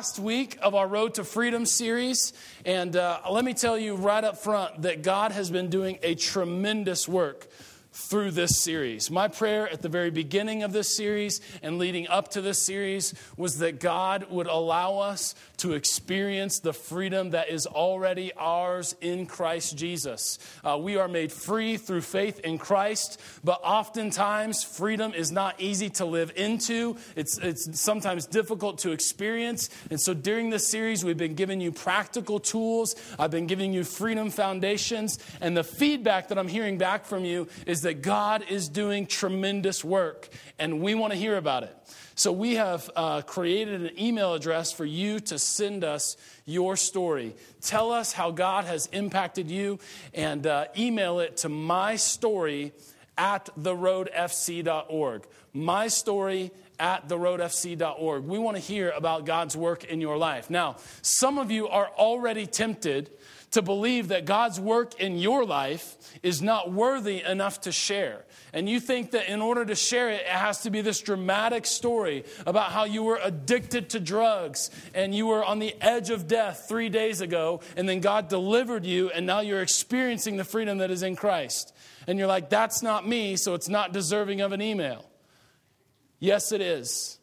last week of our Road to Freedom series. And uh, let me tell you right up front that God has been doing a tremendous work through this series. My prayer at the very beginning of this series and leading up to this series was that God would allow us to experience the freedom that is already ours in Christ Jesus. Uh, we are made free through faith in Christ, but oftentimes freedom is not easy to live into. It's, it's sometimes difficult to experience. And so during this series, we've been giving you practical tools. I've been giving you freedom foundations. And the feedback that I'm hearing back from you is is God is doing tremendous work, and we want to hear about it. So, we have uh, created an email address for you to send us your story. Tell us how God has impacted you, and uh, email it to my story at theroadfc.org. My story at theroadfc.org. We want to hear about God's work in your life. Now, some of you are already tempted to believe that God's work in your life is not worthy enough to share. And you think that in order to share it, it has to be this dramatic story about how you were addicted to drugs and you were on the edge of death three days ago, and then God delivered you, and now you're experiencing the freedom that is in Christ. And you're like, that's not me, so it's not deserving of an email. Yes, it is.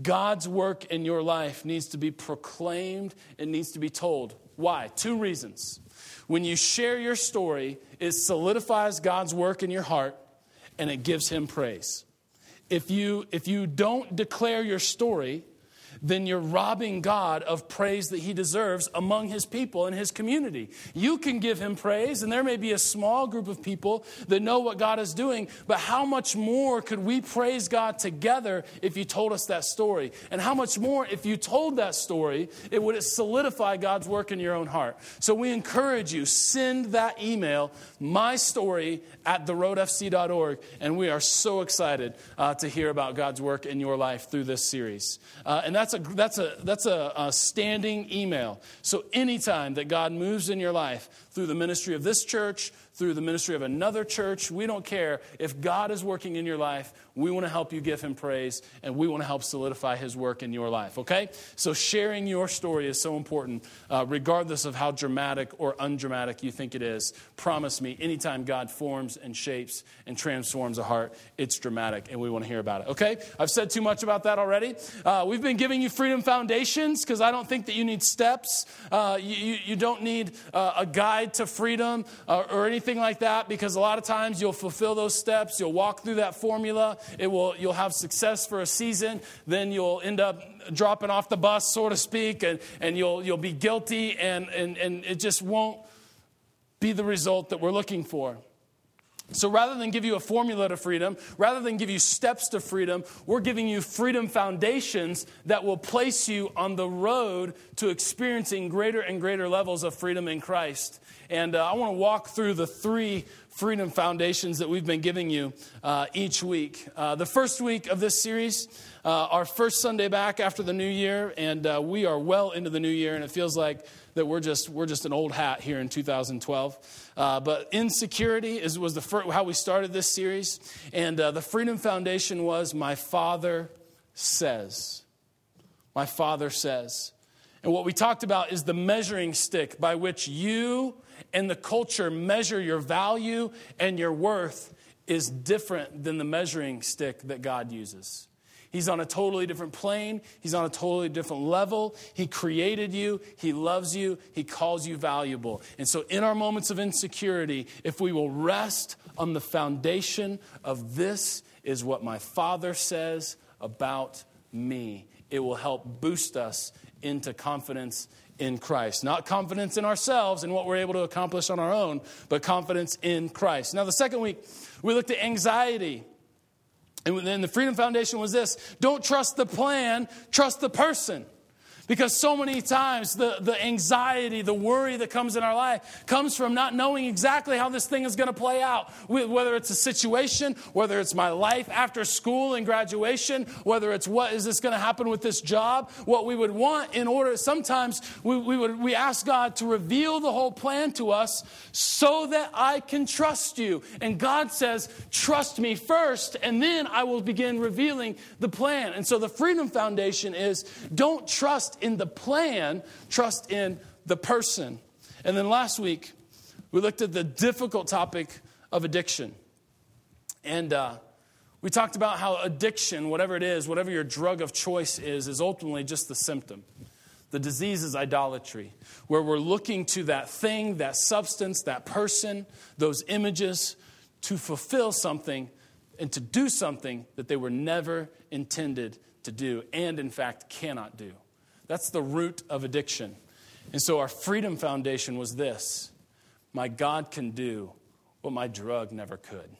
God's work in your life needs to be proclaimed, it needs to be told. Why? Two reasons. When you share your story, it solidifies God's work in your heart and it gives Him praise. If you, if you don't declare your story, then you're robbing God of praise that he deserves among his people and his community. You can give him praise, and there may be a small group of people that know what God is doing, but how much more could we praise God together if you told us that story? And how much more, if you told that story, it would solidify God's work in your own heart. So we encourage you, send that email, my story at theroadfc.org, and we are so excited uh, to hear about God's work in your life through this series. Uh, and that's that's a, that's a, that's a, a standing email. So anytime that God moves in your life through the ministry of this church, through the ministry of another church. We don't care. If God is working in your life, we want to help you give Him praise and we want to help solidify His work in your life, okay? So sharing your story is so important, uh, regardless of how dramatic or undramatic you think it is. Promise me, anytime God forms and shapes and transforms a heart, it's dramatic and we want to hear about it, okay? I've said too much about that already. Uh, we've been giving you freedom foundations because I don't think that you need steps. Uh, you, you, don't need uh, a guide to freedom uh, or anything anything like that because a lot of times you'll fulfill those steps, you'll walk through that formula, it will, you'll have success for a season, then you'll end up dropping off the bus, so to speak, and, and you'll, you'll be guilty, and, and, and it just won't be the result that we're looking for. So rather than give you a formula to freedom, rather than give you steps to freedom, we're giving you freedom foundations that will place you on the road to experiencing greater and greater levels of freedom in Christ. And uh, I want to walk through the three freedom foundations that we've been giving you uh, each week. Uh, the first week of this series, uh, our first Sunday back after the new year, and uh, we are well into the new year, and it feels like that we're just we're just an old hat here in 2012. Uh, but insecurity is was the first, how we started this series, and the Freedom Foundation was my Father says. My Father says. And what we talked about is the measuring stick by which you and the culture measure your value and your worth is different than the measuring stick that God uses. He's on a totally different plane. He's on a totally different level. He created you. He loves you. He calls you valuable. And so, in our moments of insecurity, if we will rest on the foundation of this is what my Father says about me, it will help boost us into confidence in Christ. Not confidence in ourselves and what we're able to accomplish on our own, but confidence in Christ. Now, the second week, we looked at anxiety. And then the Freedom Foundation was this don't trust the plan, trust the person. Because so many times the, the anxiety, the worry that comes in our life comes from not knowing exactly how this thing is going to play out. Whether it's a situation, whether it's my life after school and graduation, whether it's what is this going to happen with this job, what we would want in order, sometimes we, we, would, we ask God to reveal the whole plan to us so that I can trust you. And God says, trust me first, and then I will begin revealing the plan. And so the Freedom Foundation is don't trust in the plan, trust in the person. And then last week, we looked at the difficult topic of addiction. And uh, we talked about how addiction, whatever it is, whatever your drug of choice is, is ultimately just the symptom. The disease is idolatry, where we're looking to that thing, that substance, that person, those images to fulfill something and to do something that they were never intended to do and, in fact, cannot do. That's the root of addiction. And so our freedom foundation was this My God can do what my drug never could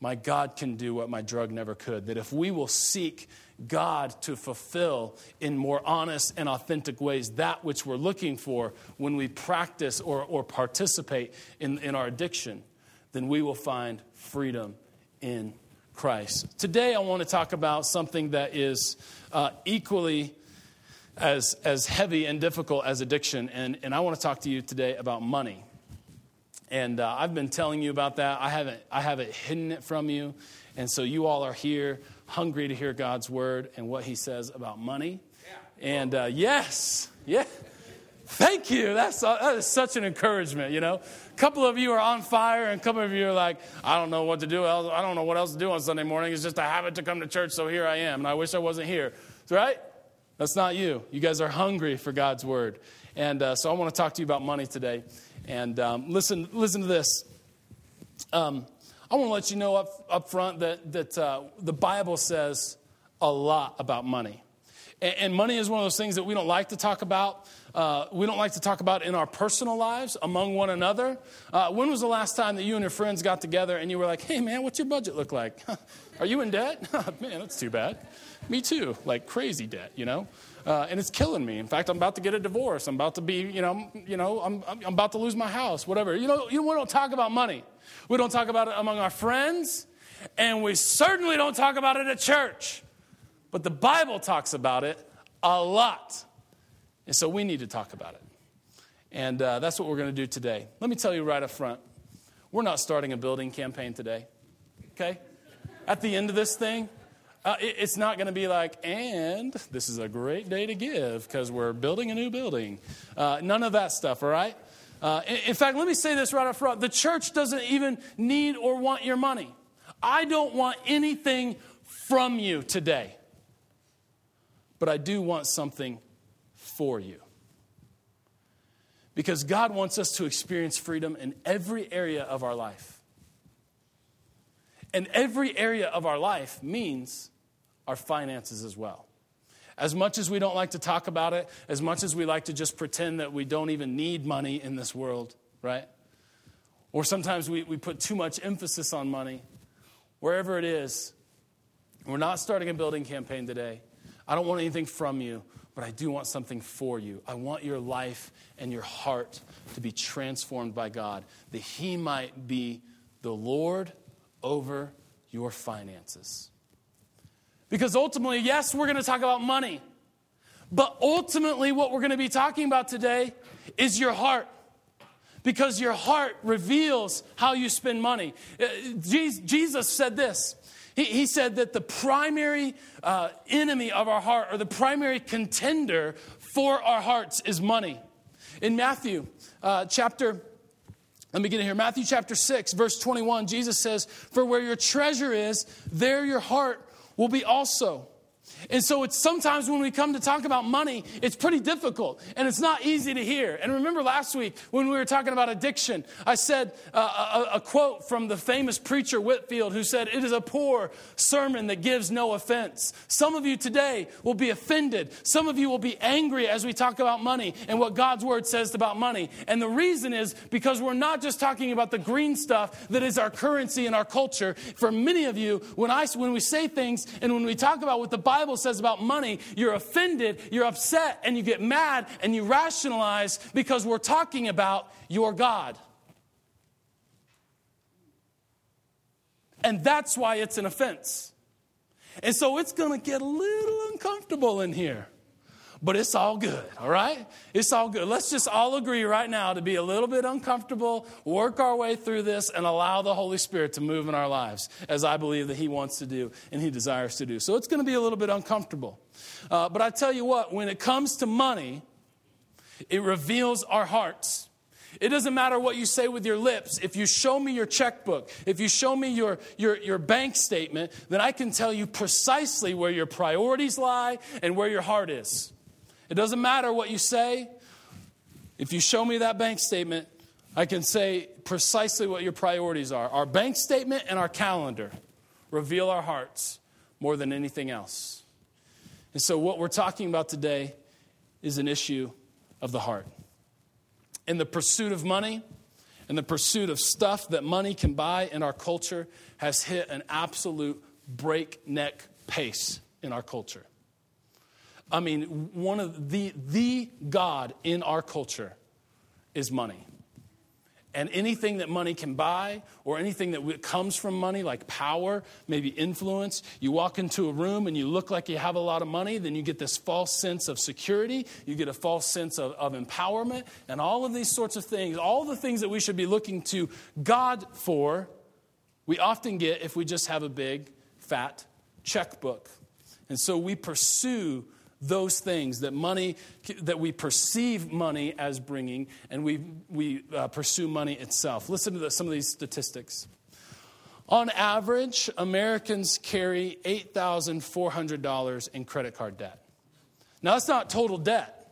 my God can do what my drug never could. That if we will seek God to fulfill in more honest and authentic ways that which we're looking for when we practice or, or participate in, in our addiction, then we will find freedom in Christ. Today, I want to talk about something that is uh, equally as, as heavy and difficult as addiction, and, and I want to talk to you today about money. And uh, I've been telling you about that. I haven't, I haven't hidden it from you. And so you all are here hungry to hear God's word and what he says about money. Yeah. And uh, yes, yeah. Thank you. That's, uh, that is such an encouragement, you know. A couple of you are on fire, and a couple of you are like, I don't know what to do. I don't know what else to do on Sunday morning. It's just a habit to come to church, so here I am. And I wish I wasn't here. Right? That's not you. You guys are hungry for God's word. And uh, so I want to talk to you about money today. And um, listen, listen to this. Um, I want to let you know up, up front that, that uh, the Bible says a lot about money. And, and, money is one of those things that we don't like to talk about. Uh, we don't like to talk about in our personal lives among one another. Uh, when was the last time that you and your friends got together and you were like, hey, man, what's your budget look like? Are you in debt? man, that's too bad. Me too, like crazy debt, you know? uh, and it's killing me. In fact, I'm about to get a divorce. I'm about to be, you know, you know, I'm, I'm about to lose my house, whatever. You know, you know, we don't talk about money. We don't talk about it among our friends, and we certainly don't talk about it at church. But the Bible talks about it a lot. And so we need to talk about it. And uh, that's what we're going to do today. Let me tell you right up front we're not starting a building campaign today. Okay? At the end of this thing, uh, it, it's not going to be like, and this is a great day to give because we're building a new building. Uh, none of that stuff, all right? Uh, in, in fact, let me say this right up front the church doesn't even need or want your money. I don't want anything from you today, but I do want something for you. Because God wants us to experience freedom in every area of our life. And every area of our life means our finances as well. As much as we don't like to talk about it, as much as we like to just pretend that we don't even need money in this world, right? Or sometimes we, we put too much emphasis on money. Wherever it is, we're not starting a building campaign today. I don't want anything from you, but I do want something for you. I want your life and your heart to be transformed by God, that He might be the Lord over your finances. Because ultimately, yes, we're going to talk about money. But ultimately, what we're going to be talking about today is your heart. Because your heart reveals how you spend money. Uh, Jesus said this. He said that the primary uh, enemy of our heart, or the primary contender for our hearts, is money. In Matthew uh, chapter, let me get in here. Matthew chapter 6, verse 21, Jesus says, For where your treasure is, there your heart will be also. And so it's sometimes when we come to talk about money, it's pretty difficult and it's not easy to hear. And remember last week when we were talking about addiction, I said uh, a, a, quote from the famous preacher Whitefield who said, It is a poor sermon that gives no offense. Some of you today will be offended. Some of you will be angry as we talk about money and what God's word says about money. And the reason is because we're not just talking about the green stuff that is our currency in our culture. For many of you, when, I, when we say things and when we talk about what the Bible Bible says about money, you're offended, you're upset, and you get mad and you rationalize because we're talking about your God. And that's why it's an offense. And so it's going to get a little uncomfortable in here. But it's all good, all right? It's all good. Let's just all agree right now to be a little bit uncomfortable, work our way through this, and allow the Holy Spirit to move in our lives as I believe that He wants to do and He desires to do. So it's going to be a little bit uncomfortable. Uh, but I tell you what, when it comes to money, it reveals our hearts. It doesn't matter what you say with your lips. If you show me your checkbook, if you show me your, your, your bank statement, then I can tell you precisely where your priorities lie and where your heart is. It doesn't matter what you say. If you show me that bank statement, I can say precisely what your priorities are. Our bank statement and our calendar reveal our hearts more than anything else. And so, what we're talking about today is an issue of the heart. In the pursuit of money and the pursuit of stuff that money can buy in our culture has hit an absolute breakneck pace in our culture. I mean, one of the, the God in our culture is money. And anything that money can buy, or anything that comes from money, like power, maybe influence, you walk into a room and you look like you have a lot of money, then you get this false sense of security, you get a false sense of, of empowerment, and all of these sorts of things, all the things that we should be looking to God for, we often get if we just have a big, fat checkbook. And so we pursue those things that money that we perceive money as bringing and we, we uh, pursue money itself. Listen to the, some of these statistics. On average americans carry $8400 in credit card debt. Now that's not total debt.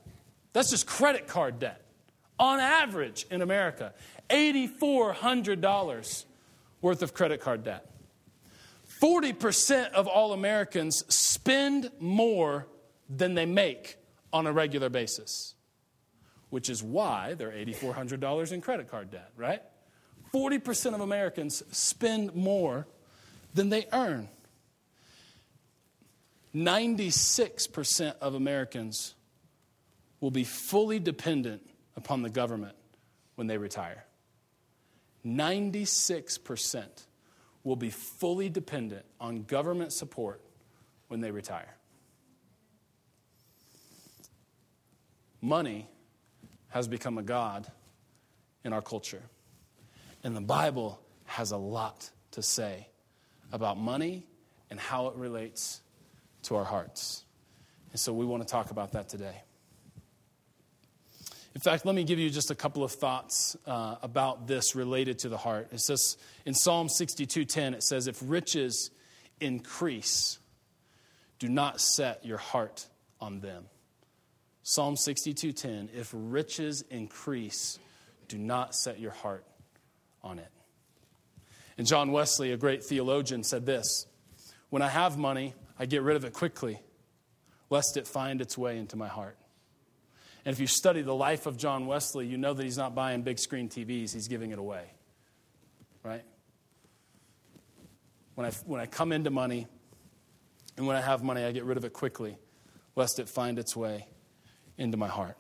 That's just credit card debt. On average in america $8400 worth of credit card debt. 40% of all americans spend more than they make on a regular basis, which is why they're $8,400 in credit card debt, right? 40% of Americans spend more than they earn. 96% of Americans will be fully dependent upon the government when they retire. 96% will be fully dependent on government support when they retire. Money has become a God in our culture. And the Bible has a lot to say about money and how it relates to our hearts. And so we want to talk about that today. In fact, let me give you just a couple of thoughts uh, about this related to the heart. It says in Psalm 62:10, it says, "If riches increase, do not set your heart on them." Psalm 62:10, if riches increase, do not set your heart on it. And John Wesley, a great theologian, said this When I have money, I get rid of it quickly, lest it find its way into my heart. And if you study the life of John Wesley, you know that he's not buying big screen TVs, he's giving it away. Right? When I, when I come into money and when I have money, I get rid of it quickly, lest it find its way into my heart.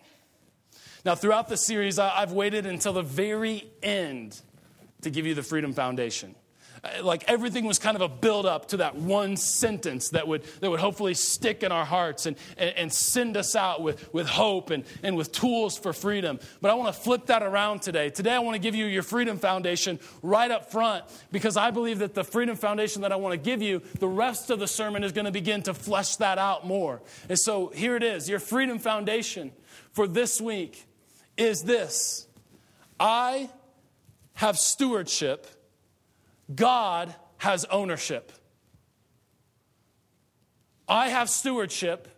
Now, throughout the series, I've waited until the very end to give you the Freedom Foundation. Like everything was kind of a build up to that one sentence that would, that would hopefully stick in our hearts and, and, and send us out with, with hope and, and with tools for freedom. But I want to flip that around today. Today, I want to give you your Freedom Foundation right up front because I believe that the Freedom Foundation that I want to give you, the rest of the sermon is going to begin to flesh that out more. And so here it is your Freedom Foundation for this week is this I have stewardship God has ownership. I have stewardship,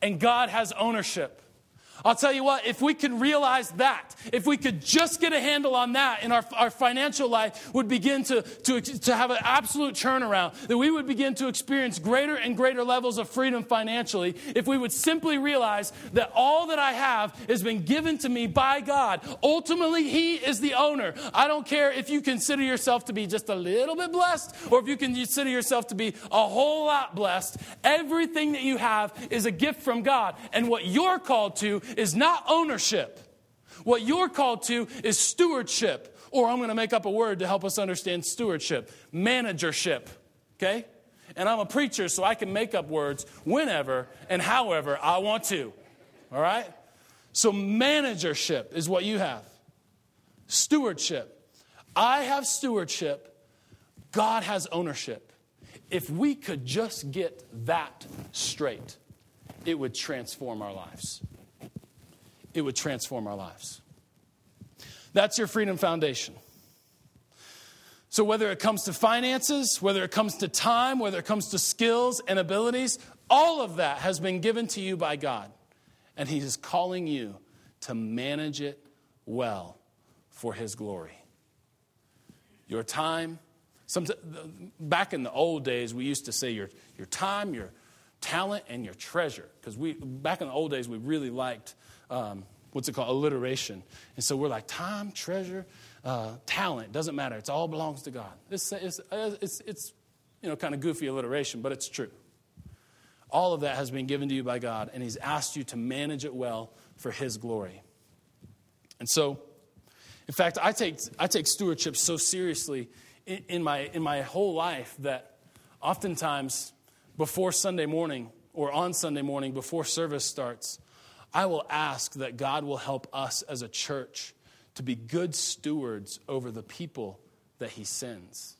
and God has ownership. I'll tell you what, if we could realize that, if we could just get a handle on that in our, our financial life, would begin to, to, to have an absolute turnaround, that we would begin to experience greater and greater levels of freedom financially, if we would simply realize that all that I have has been given to me by God. Ultimately, He is the owner. I don't care if you consider yourself to be just a little bit blessed or if you consider yourself to be a whole lot blessed. Everything that you have is a gift from God. And what you're called to is not ownership. What you're called to is stewardship, or I'm going to make up a word to help us understand stewardship managership. Okay? And I'm a preacher, so I can make up words whenever and however I want to. all right? So, managership is what you have, stewardship. I have stewardship, God has ownership. If we could just get that straight, it would transform our lives. It would transform our lives. That's your freedom foundation. So, whether it comes to finances, whether it comes to time, whether it comes to skills and abilities, all of that has been given to you by God. And He is calling you to manage it well for His glory. Your time, back in the old days, we used to say your, your time, your talent, and your treasure. Because we back in the old days, we really liked um, what's it called alliteration, and so we're like time, treasure, uh, talent. Doesn't matter. It all belongs to God. It's, it's, it's, it's you know kind of goofy alliteration, but it's true. All of that has been given to you by God, and He's asked you to manage it well for His glory. And so, in fact, I take, I take stewardship so seriously in, in, my, in my whole life that oftentimes before Sunday morning or on Sunday morning before service starts, I will ask that God will help us as a church to be good stewards over the people that He sends.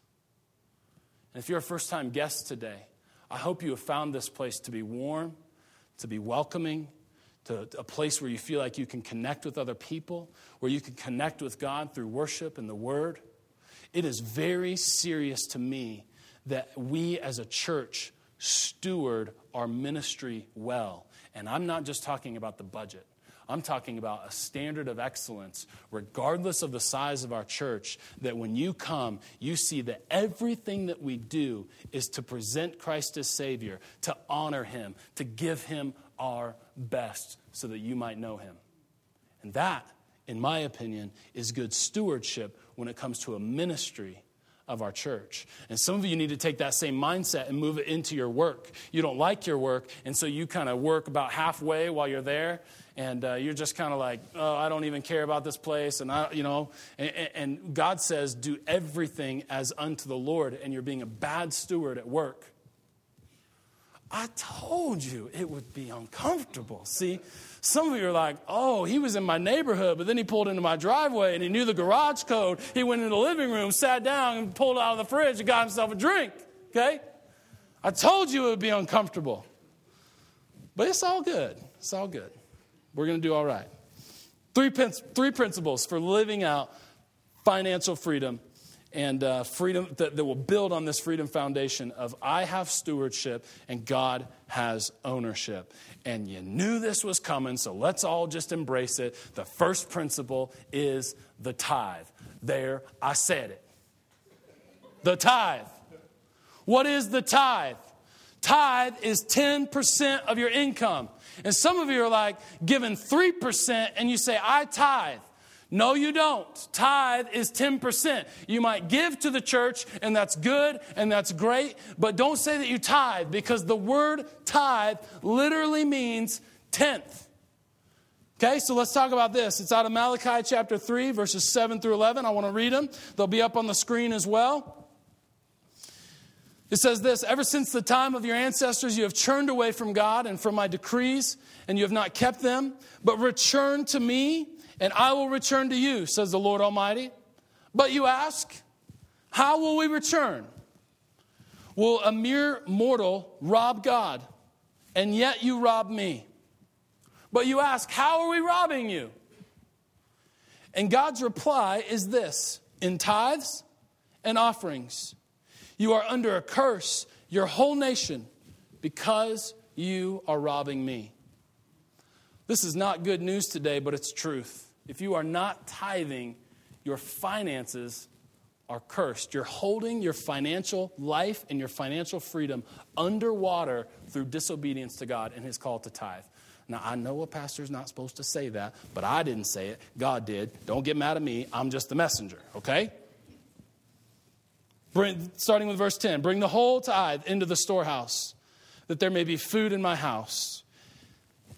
And if you're a first time guest today, I hope you have found this place to be warm, to be welcoming, to a place where you feel like you can connect with other people, where you can connect with God through worship and the Word. It is very serious to me that we as a church steward our ministry well. And I'm not just talking about the budget. I'm talking about a standard of excellence, regardless of the size of our church, that when you come, you see that everything that we do is to present Christ as Savior, to honor Him, to give Him our best so that you might know Him. And that, in my opinion, is good stewardship when it comes to a ministry of our church. And some of you need to take that same mindset and move it into your work. You don't like your work, and so you kind of work about halfway while you're there, and uh, you're just kind of like, oh, I don't even care about this place, and I, you know, and, and God says, do everything as unto the Lord, and you're being a bad steward at work. I told you it would be uncomfortable. See, some of you are like, oh, he was in my neighborhood, but then he pulled into my driveway and he knew the garage code. He went into the living room, sat down, and pulled out of the fridge and got himself a drink. Okay? I told you it would be uncomfortable. But it's all good. It's all good. We're going to do all right. Three, three principles for living out financial freedom and uh, freedom that, that will build on this freedom foundation of I have stewardship and God has ownership. And you knew this was coming, so let's all just embrace it. The first principle is the tithe. There, I said it. The tithe. What is the tithe? Tithe is 10% of your income. And some of you are like giving 3% and you say, I tithe. No, you don't. Tithe is 10%. You might give to the church, and that's good and that's great, but don't say that you tithe because the word tithe literally means tenth. Okay, so let's talk about this. It's out of Malachi chapter 3, verses 7 through 11. I want to read them, they'll be up on the screen as well. It says this Ever since the time of your ancestors, you have turned away from God and from my decrees, and you have not kept them, but return to me and I will return to you, says the Lord Almighty. But you ask, how will we return? Will a mere mortal rob God? And yet you rob me. But you ask, how are we robbing you? And God's reply is this in tithes and offerings. You are under a curse, your whole nation, because you are robbing me. This is not good news today, but it's truth if you are not tithing, your finances are cursed. You're holding your financial life and your financial freedom underwater through disobedience to God and his call to tithe. Now, I know a pastor's not supposed to say that, but I didn't say it. God did. Don't get mad at me. I'm just the messenger, okay? Bring, starting with verse 10 Bring the whole tithe into the storehouse, that there may be food in my house.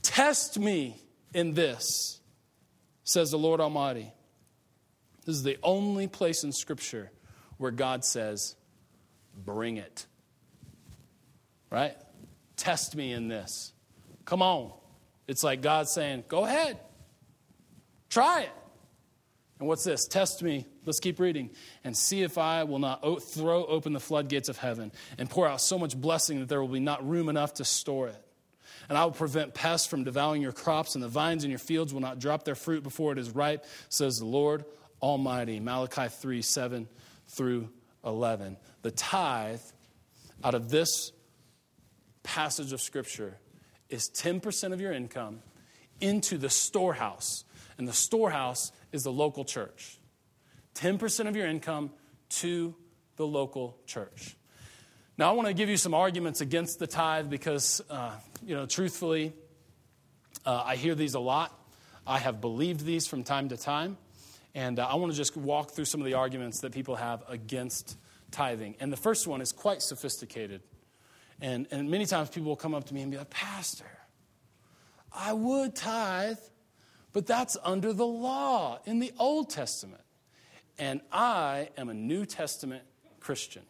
Test me in this says the Lord Almighty. This is the only place in Scripture where God says, Bring it. Right? Test me in this. Come on. It's like God saying, Go ahead, try it. And what's this? Test me. Let's keep reading. And see if I will not throw open the floodgates of heaven and pour out so much blessing that there will be not room enough to store it. And I will prevent pests from devouring your crops, and the vines in your fields will not drop their fruit before it is ripe, says the Lord Almighty. Malachi 3 7 through 11. The tithe out of this passage of Scripture is 10% of your income into the storehouse. And the storehouse is the local church. 10% of your income to the local church. Now, I want to give you some arguments against the tithe because, uh, you know, truthfully, uh, I hear these a lot. I have believed these from time to time. And uh, I want to just walk through some of the arguments that people have against tithing. And the first one is quite sophisticated. And, and many times people will come up to me and be like, Pastor, I would tithe, but that's under the law in the Old Testament. And I am a New Testament Christian.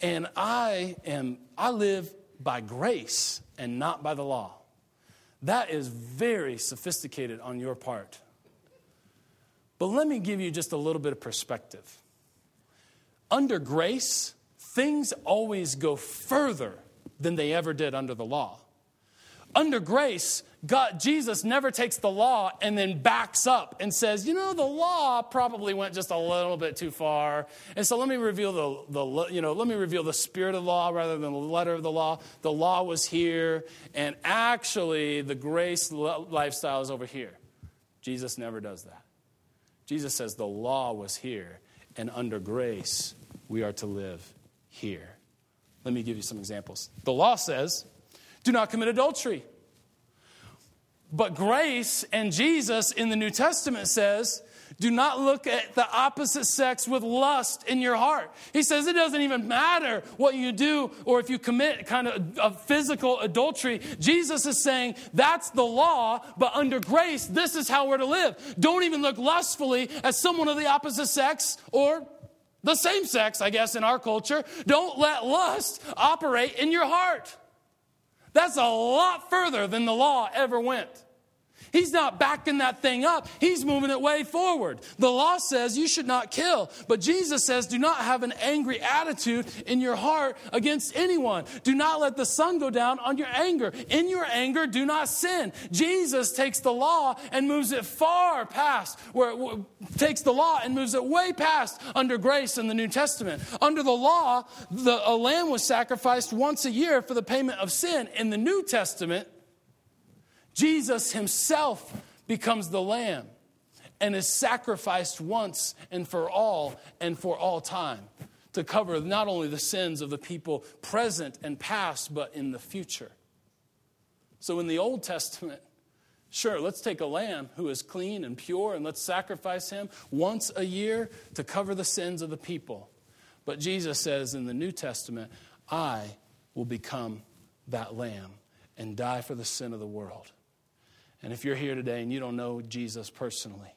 And I am I live by grace and not by the law. That is very sophisticated on your part. But let me give you just a little bit of perspective. Under grace, things always go further than they ever did under the law. Under grace, God, Jesus never takes the law and then backs up and says, you know, the law probably went just a little bit too far. And so let me reveal the, the you know, let me reveal the spirit of the law rather than the letter of the law. The law was here, and actually the grace lifestyle is over here. Jesus never does that. Jesus says the law was here, and under grace we are to live here. Let me give you some examples. The law says, do not commit adultery. But grace and Jesus in the New Testament says, do not look at the opposite sex with lust in your heart. He says it doesn't even matter what you do or if you commit kind of a physical adultery. Jesus is saying that's the law, but under grace, this is how we're to live. Don't even look lustfully at someone of the opposite sex or the same sex, I guess, in our culture. Don't let lust operate in your heart. That's a lot further than the law ever went. He's not backing that thing up. He's moving it way forward. The law says you should not kill, but Jesus says do not have an angry attitude in your heart against anyone. Do not let the sun go down on your anger. In your anger, do not sin. Jesus takes the law and moves it far past where it takes the law and moves it way past under grace in the New Testament. Under the law, the, a lamb was sacrificed once a year for the payment of sin. In the New Testament, Jesus himself becomes the lamb and is sacrificed once and for all and for all time to cover not only the sins of the people present and past, but in the future. So in the Old Testament, sure, let's take a lamb who is clean and pure and let's sacrifice him once a year to cover the sins of the people. But Jesus says in the New Testament, I will become that lamb and die for the sin of the world. And if you're here today and you don't know Jesus personally,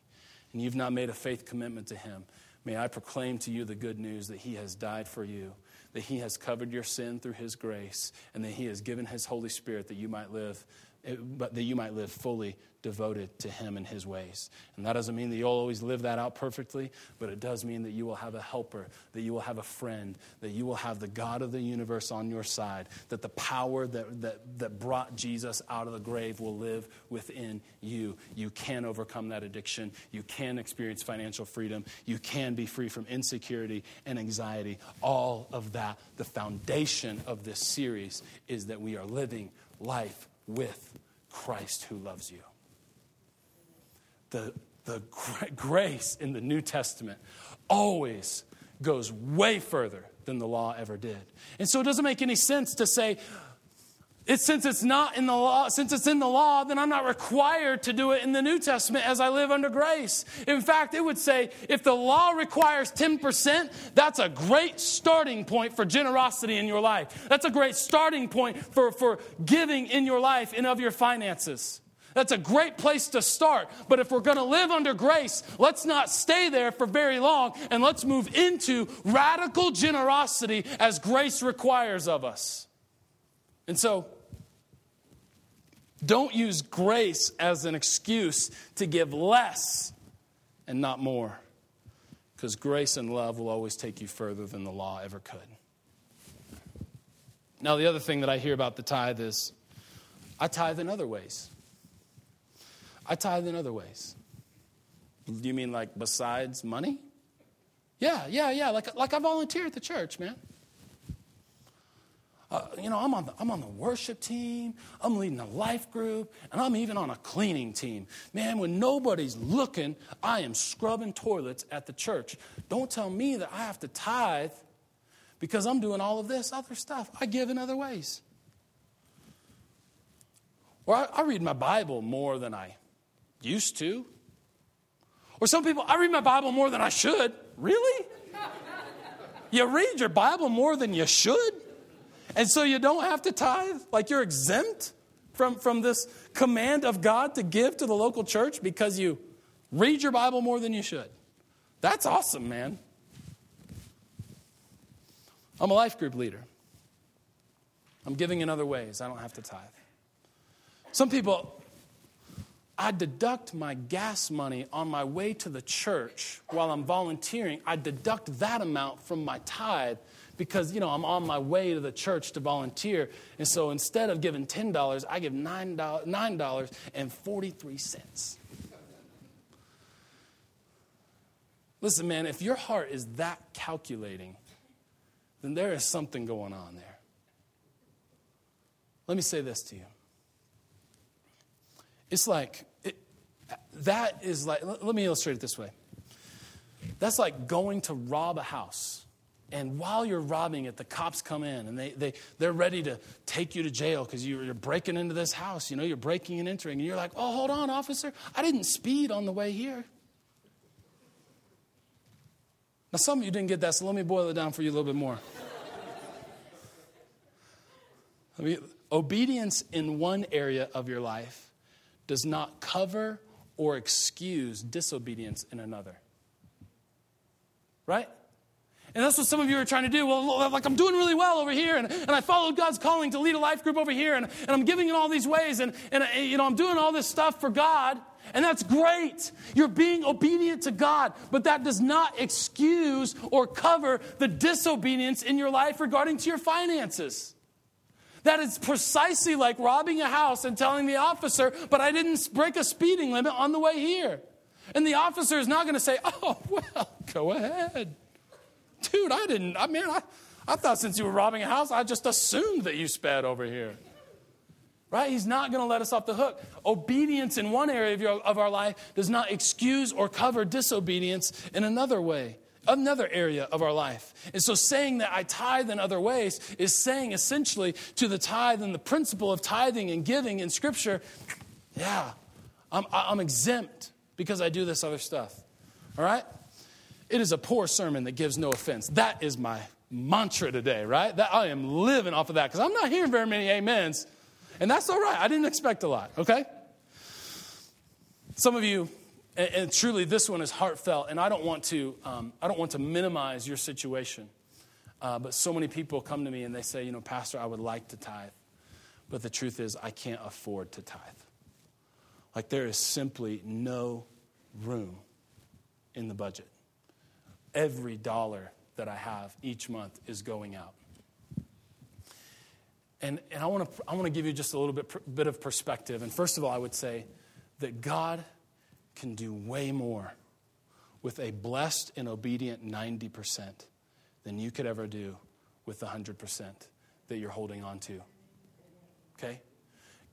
and you've not made a faith commitment to him, may I proclaim to you the good news that he has died for you, that he has covered your sin through his grace, and that he has given his Holy Spirit that you might live, but that you might live fully devoted to Him and His ways. And that doesn't mean that you'll always live that out perfectly, but it does mean that you will have a helper, that you will have a friend, that you will have the God of the universe on your side, that the power that, that, that brought Jesus out of the grave will live within you. You can overcome that addiction. You can experience financial freedom. You can be free from insecurity and anxiety. All of that, the foundation of this series is that we are living life with Christ who loves you the, the grace in the New Testament always goes way further than the law ever did. And so it doesn't make any sense to say, it's, since it's not in the law, since it's in the law, then I'm not required to do it in the New Testament as I live under grace. In fact, it would say if the law requires 10%, that's a great starting point for generosity in your life. That's a great starting point for, for giving in your life and of your finances. That's a great place to start. But if we're going to live under grace, let's not stay there for very long and let's move into radical generosity as grace requires of us. And so, Don't use grace as an excuse to give less and not more. Because grace and love will always take you further than the law ever could. Now, the other thing that I hear about the tithe is I tithe in other ways. I tithe in other ways. Do you mean like besides money? Yeah, yeah, yeah. Like, like I volunteer at the church, man. Uh, you know, I'm on, the, I'm on the worship team, I'm leading a life group, and I'm even on a cleaning team. Man, when nobody's looking, I am scrubbing toilets at the church. Don't tell me that I have to tithe because I'm doing all of this other stuff. I give in other ways. Or I, I read my Bible more than I used to. Or some people, I read my Bible more than I should. Really? You read your Bible more than you should? And so you don't have to tithe? Like you're exempt from, from this command of God to give to the local church because you read your Bible more than you should. That's awesome, man. I'm a life group leader. I'm giving in other ways. I don't have to tithe. Some people, I deduct my gas money on my way to the church while I'm volunteering. I deduct that amount from my tithe because, you know, I'm on my way to the church to volunteer. And so instead of giving $10, I give $9, $9.43. Listen, man, if your heart is that calculating, then there is something going on there. Let me say this to you. It's like, it, that is like, let me illustrate it this way. That's like going to rob a house and while you're robbing it, the cops come in and they, they, they're ready to take you to jail because you're breaking into this house. You know, you're breaking and entering. And you're like, oh, hold on, officer. I didn't speed on the way here. Now, some of you didn't get that, so let me boil it down for you a little bit more. I mean, obedience in one area of your life does not cover or excuse disobedience in another. Right? And that's what some of you are trying to do. Well, like I'm doing really well over here, and, and I followed God's calling to lead a life group over here, and, and I'm giving in all these ways, and, and you know, I'm doing all this stuff for God, and that's great. You're being obedient to God, but that does not excuse or cover the disobedience in your life regarding to your finances. That is precisely like robbing a house and telling the officer, but I didn't break a speeding limit on the way here. And the officer is not going to say, oh, well, go ahead. Dude, I didn't, I mean, I, I thought since you were robbing a house, I just assumed that you sped over here. Right? He's not going to let us off the hook. Obedience in one area of, your, of our life does not excuse or cover disobedience in another way, another area of our life. And so saying that I tithe in other ways is saying essentially to the tithe and the principle of tithing and giving in Scripture, yeah, I'm, I'm exempt because I do this other stuff. All right? It is a poor sermon that gives no offense. That is my mantra today, right? That I am living off of that because I'm not hearing very many amens. And that's all right. I didn't expect a lot, okay? Some of you, and, and truly this one is heartfelt, and I don't want to, um, I don't want to minimize your situation. Uh, but so many people come to me and they say, you know, Pastor, I would like to tithe. But the truth is, I can't afford to tithe. Like, there is simply no room in the budget every dollar that I have each month is going out. And, and I want to I wanna give you just a little bit, bit of perspective. And first of all, I would say that God can do way more with a blessed and obedient 90% than you could ever do with the 100% that you're holding on to. Okay?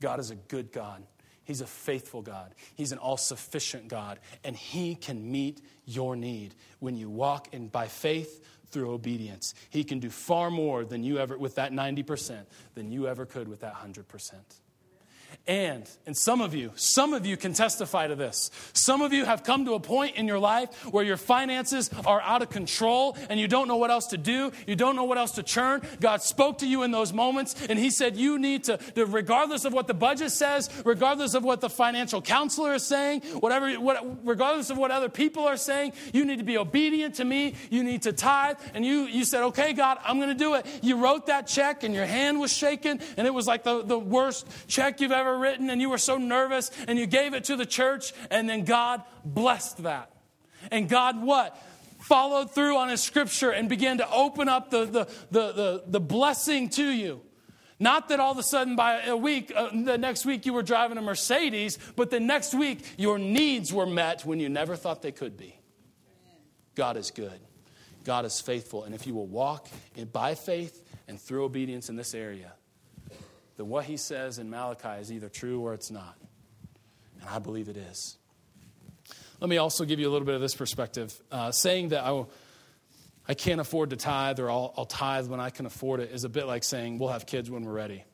God is a good God. He's a faithful God. He's an all sufficient God. And He can meet your need when you walk in by faith through obedience. He can do far more than you ever, with that 90%, than you ever could with that 100%. And, and some of you, some of you can testify to this. Some of you have come to a point in your life where your finances are out of control and you don't know what else to do. You don't know what else to churn. God spoke to you in those moments and He said, You need to, to regardless of what the budget says, regardless of what the financial counselor is saying, whatever, what, regardless of what other people are saying, you need to be obedient to me. You need to tithe. And you, you said, Okay, God, I'm going to do it. You wrote that check and your hand was shaking and it was like the, the worst check you've ever written, and you were so nervous, and you gave it to the church, and then God blessed that. And God, what? Followed through on his scripture and began to open up the, the, the, the, the blessing to you. Not that all of a sudden by a week, uh, the next week you were driving a Mercedes, but the next week your needs were met when you never thought they could be. God is good. God is faithful. And if you will walk in, by faith and through obedience in this area, then what he says in Malachi is either true or it's not. And I believe it is. Let me also give you a little bit of this perspective. Uh, saying that I will I can't afford to tithe or I'll, I'll tithe when I can afford it is a bit like saying we'll have kids when we're ready.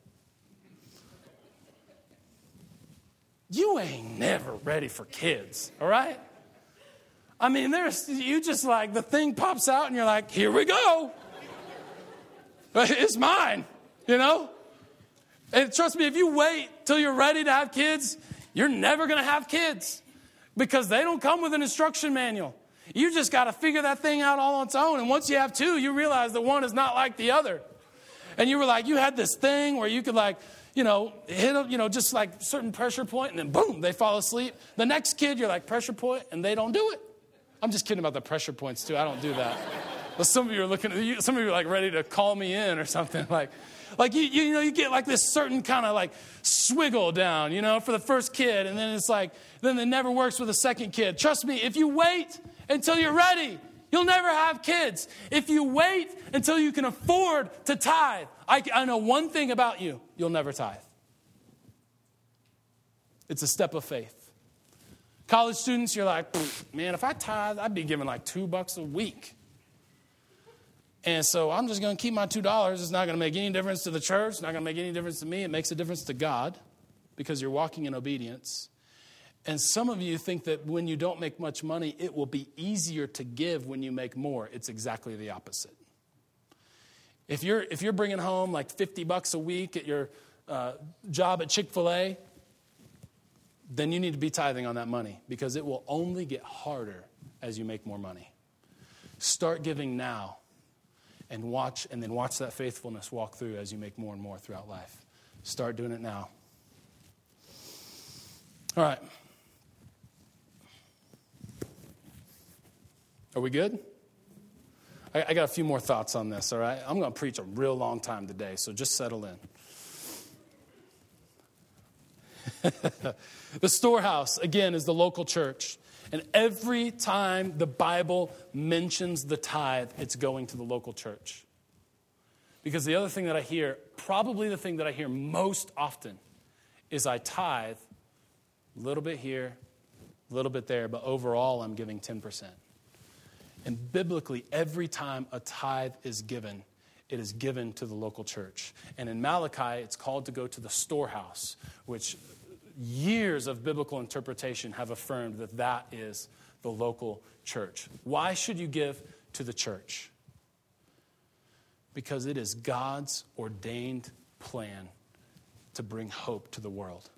You ain't never ready for kids, all right? I mean, there's, you just like, the thing pops out and you're like, here we go. It's mine, you know? And trust me, if you wait till you're ready to have kids, you're never going to have kids because they don't come with an instruction manual. You just got to figure that thing out all on its own. And once you have two, you realize that one is not like the other. And you were like, you had this thing where you could like, you know, hit them, you know, just like certain pressure point, and then boom, they fall asleep. The next kid, you're like pressure point, and they don't do it. I'm just kidding about the pressure points too. I don't do that. but some of you are looking at you, some of you are like ready to call me in or something like. Like you, you know, you get like this certain kind of like swiggle down, you know, for the first kid, and then it's like, then it never works with the second kid. Trust me, if you wait until you're ready. You'll never have kids. If you wait until you can afford to tithe, I, I know one thing about you you'll never tithe. It's a step of faith. College students, you're like, man, if I tithe, I'd be giving like two bucks a week. And so I'm just going to keep my $2. It's not going to make any difference to the church. It's not going to make any difference to me. It makes a difference to God because you're walking in obedience. And some of you think that when you don't make much money, it will be easier to give when you make more. It's exactly the opposite. If you're, if you're bringing home like 50 bucks a week at your uh, job at Chick fil A, then you need to be tithing on that money because it will only get harder as you make more money. Start giving now and watch, and then watch that faithfulness walk through as you make more and more throughout life. Start doing it now. All right. Are we good? I, I got a few more thoughts on this, all right? I'm going to preach a real long time today, so just settle in. the storehouse, again, is the local church. And every time the Bible mentions the tithe, it's going to the local church. Because the other thing that I hear, probably the thing that I hear most often, is I tithe a little bit here, a little bit there, but overall I'm giving 10%. And biblically, every time a tithe is given, it is given to the local church. And in Malachi, it's called to go to the storehouse, which years of biblical interpretation have affirmed that that is the local church. Why should you give to the church? Because it is God's ordained plan to bring hope to the world.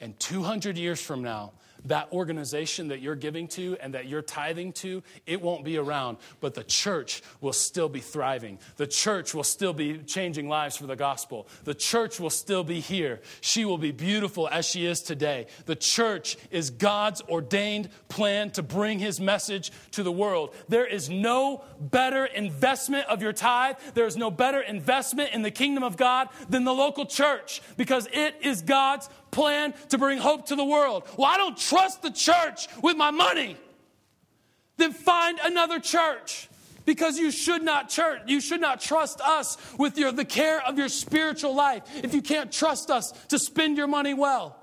And 200 years from now, that organization that you're giving to and that you're tithing to, it won't be around, but the church will still be thriving. The church will still be changing lives for the gospel. The church will still be here. She will be beautiful as she is today. The church is God's ordained plan to bring his message to the world. There is no better investment of your tithe, there is no better investment in the kingdom of God than the local church because it is God's plan to bring hope to the world. Well, I don't trust the church with my money. Then find another church because you should not church you should not trust us with your, the care of your spiritual life if you can't trust us to spend your money well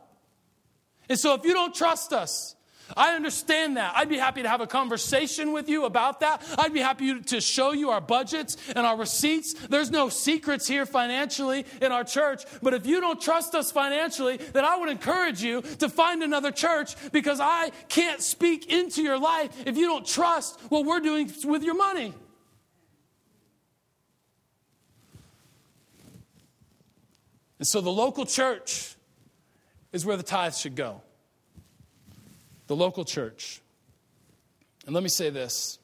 and so if you don't trust us I understand that. I'd be happy to have a conversation with you about that. I'd be happy to show you our budgets and our receipts. There's no secrets here financially in our church. But if you don't trust us financially, then I would encourage you to find another church because I can't speak into your life if you don't trust what we're doing with your money. And so the local church is where the tithes should go the local church. And let me say this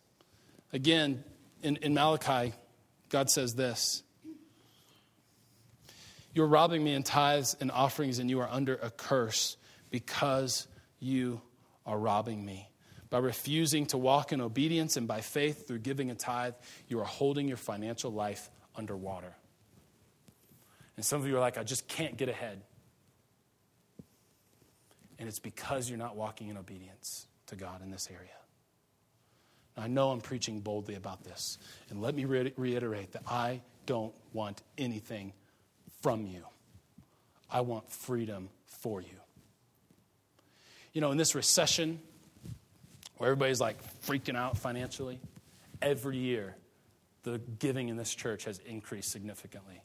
again, in, in Malachi, God says this You're robbing me in tithes and offerings, and you are under a curse because you are robbing me. By refusing to walk in obedience and by faith through giving a tithe, you are holding your financial life underwater. And some of you are like, I just can't get ahead. And it's because you're not walking in obedience to God in this area. Now, I know I'm preaching boldly about this. And let me re- reiterate that I don't want anything from you, I want freedom for you. You know, in this recession, where everybody's like freaking out financially, every year the giving in this church has increased significantly.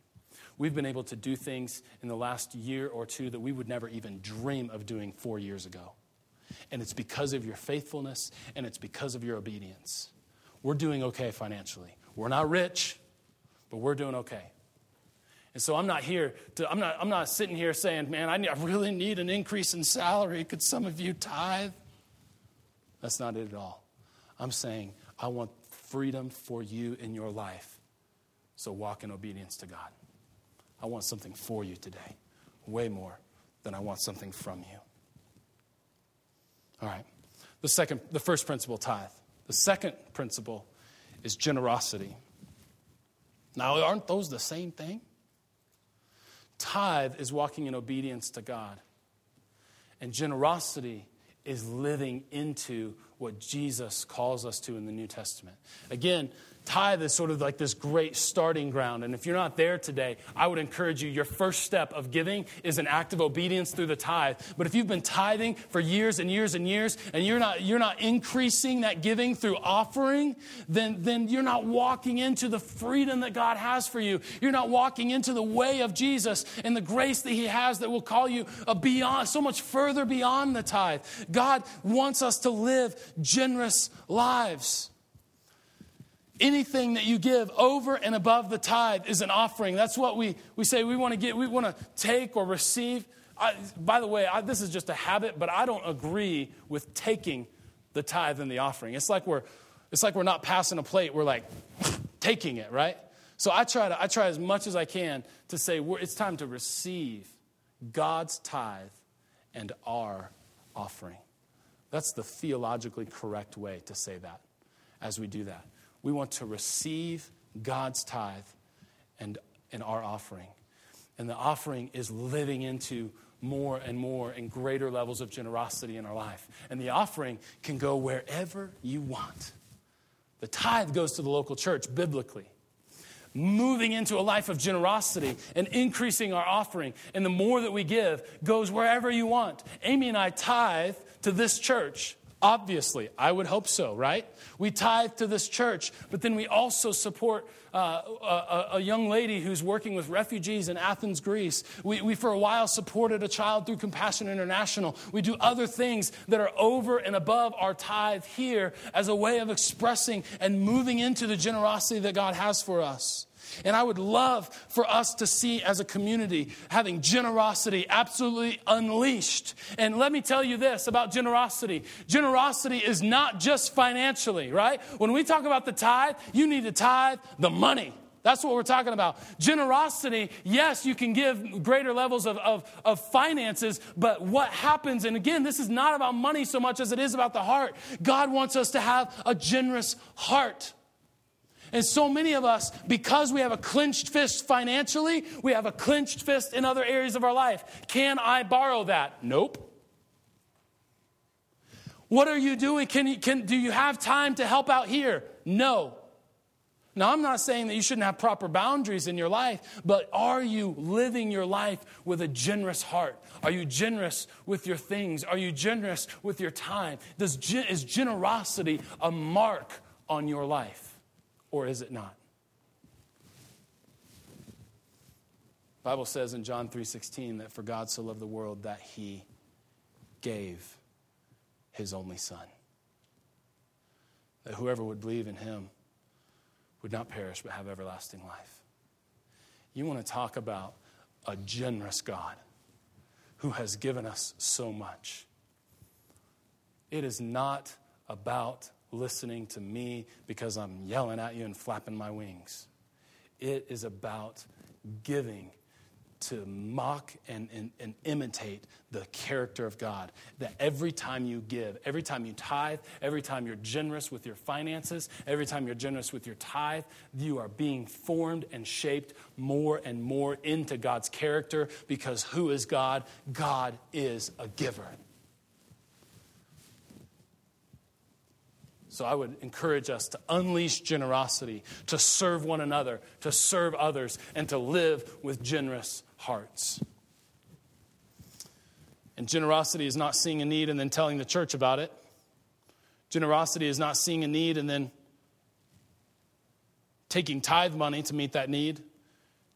We've been able to do things in the last year or two that we would never even dream of doing four years ago. And it's because of your faithfulness and it's because of your obedience. We're doing okay financially. We're not rich, but we're doing okay. And so I'm not here to, I'm not, I'm not sitting here saying, man, I, need, I really need an increase in salary. Could some of you tithe? That's not it at all. I'm saying, I want freedom for you in your life. So walk in obedience to God. I want something for you today, way more than I want something from you. All right. The second, the first principle, tithe. The second principle is generosity. Now, aren't those the same thing? Tithe is walking in obedience to God, and generosity is living into what Jesus calls us to in the New Testament. Again, tithe is sort of like this great starting ground. And if you're not there today, I would encourage you, your first step of giving is an act of obedience through the tithe. But if you've been tithing for years and years and years, and you're not, you're not increasing that giving through offering, then, then you're not walking into the freedom that God has for you. You're not walking into the way of Jesus and the grace that He has that will call you a beyond, so much further beyond the tithe. God wants us to live generous lives. Anything that you give over and above the tithe is an offering. That's what we, we say we want to get, we want to take or receive. I, by the way, I, this is just a habit, but I don't agree with taking the tithe and the offering. It's like we're, it's like we're not passing a plate, we're like taking it, right? So I try, to, I try as much as I can to say it's time to receive God's tithe and our offering. That's the theologically correct way to say that as we do that. We want to receive God's tithe and, and our offering. And the offering is living into more and more and greater levels of generosity in our life. And the offering can go wherever you want. The tithe goes to the local church biblically. Moving into a life of generosity and increasing our offering, and the more that we give goes wherever you want. Amy and I tithe to this church Obviously, I would hope so, right? We tithe to this church, but then we also support uh, a, a, young lady who's working with refugees in Athens, Greece. We, we, for a while, supported a child through Compassion International. We do other things that are over and above our tithe here as a way of expressing and moving into the generosity that God has for us. And I would love for us to see as a community having generosity absolutely unleashed. And let me tell you this about generosity generosity is not just financially, right? When we talk about the tithe, you need to tithe the money. That's what we're talking about. Generosity, yes, you can give greater levels of, of, of, finances, but what happens, and again, this is not about money so much as it is about the heart. God wants us to have a generous heart. And so many of us, because we have a clenched fist financially, we have a clenched fist in other areas of our life. Can I borrow that? Nope. What are you doing? Can you, can, do you have time to help out here? No. Now, I'm not saying that you shouldn't have proper boundaries in your life, but are you living your life with a generous heart? Are you generous with your things? Are you generous with your time? Does, is generosity a mark on your life? Or is it not? The Bible says in John 3:16 that for God so loved the world that he gave his only son. That whoever would believe in him would not perish but have everlasting life. You want to talk about a generous God who has given us so much. It is not about listening to me because I'm yelling at you and flapping my wings. It is about giving to mock and, and, and, imitate the character of God. That every time you give, every time you tithe, every time you're generous with your finances, every time you're generous with your tithe, you are being formed and shaped more and more into God's character because who is God? God is a giver. So I would encourage us to unleash generosity, to serve one another, to serve others, and to live with generous hearts. And generosity is not seeing a need and then telling the church about it. Generosity is not seeing a need and then taking tithe money to meet that need.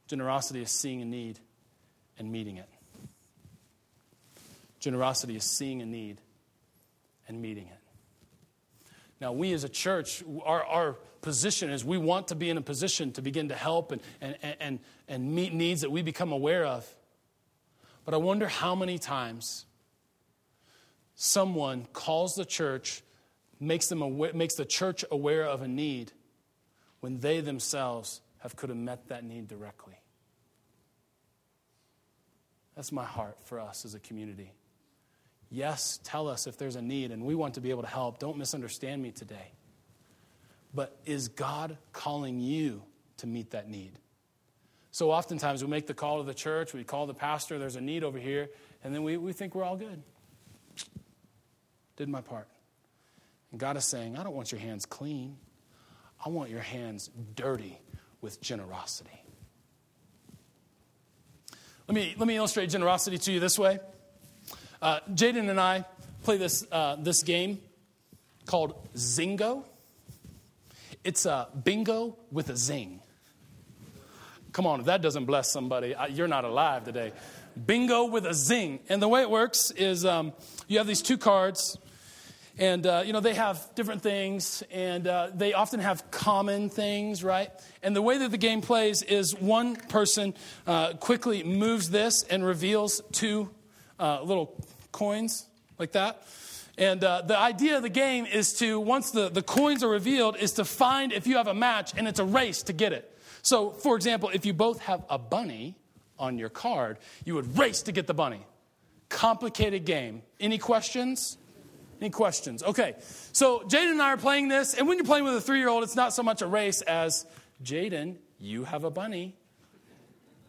Generosity is seeing a need and meeting it. Generosity is seeing a need and meeting it. Now, we as a church, our, our position is we want to be in a position to begin to help and, and, and, and meet needs that we become aware of. But I wonder how many times someone calls the church, makes, them aware, makes the church aware of a need when they themselves have could have met that need directly. That's my heart for us as a community. Yes, tell us if there's a need, and we want to be able to help. Don't misunderstand me today. But is God calling you to meet that need? So oftentimes we make the call to the church, we call the pastor, there's a need over here, and then we, we think we're all good. Did my part. And God is saying, I don't want your hands clean, I want your hands dirty with generosity. Let me, let me illustrate generosity to you this way. Uh, Jaden and I play this, uh, this game called Zingo. It's a bingo with a zing. Come on, if that doesn't bless somebody, you're not alive today. Bingo with a zing. And the way it works is um, you have these two cards, and uh, you know they have different things, and uh, they often have common things, right? And the way that the game plays is one person uh, quickly moves this and reveals two uh, little coins like that. And uh, the idea of the game is to, once the, the coins are revealed, is to find if you have a match and it's a race to get it. So, for example, if you both have a bunny on your card, you would race to get the bunny. Complicated game. Any questions? Any questions? Okay. So, Jaden and I are playing this, and when you're playing with a three year old, it's not so much a race as Jaden, you have a bunny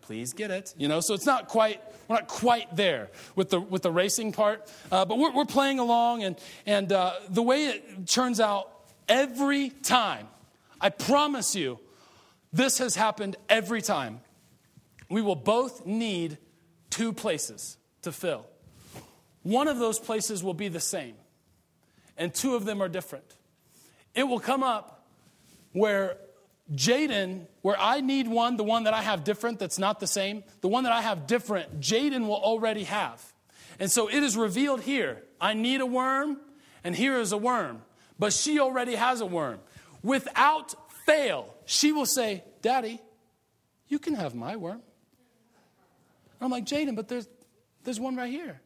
please get it. You know, so it's not quite, we're not quite there with the, with the racing part, uh, but we're, we're playing along, and, and uh, the way it turns out every time, I promise you, this has happened every time. We will both need two places to fill. One of those places will be the same, and two of them are different. It will come up where Jaden, where I need one, the one that I have different that's not the same, the one that I have different, Jaden will already have. And so it is revealed here I need a worm, and here is a worm. But she already has a worm. Without fail, she will say, Daddy, you can have my worm. I'm like, Jaden, but there's, there's one right here.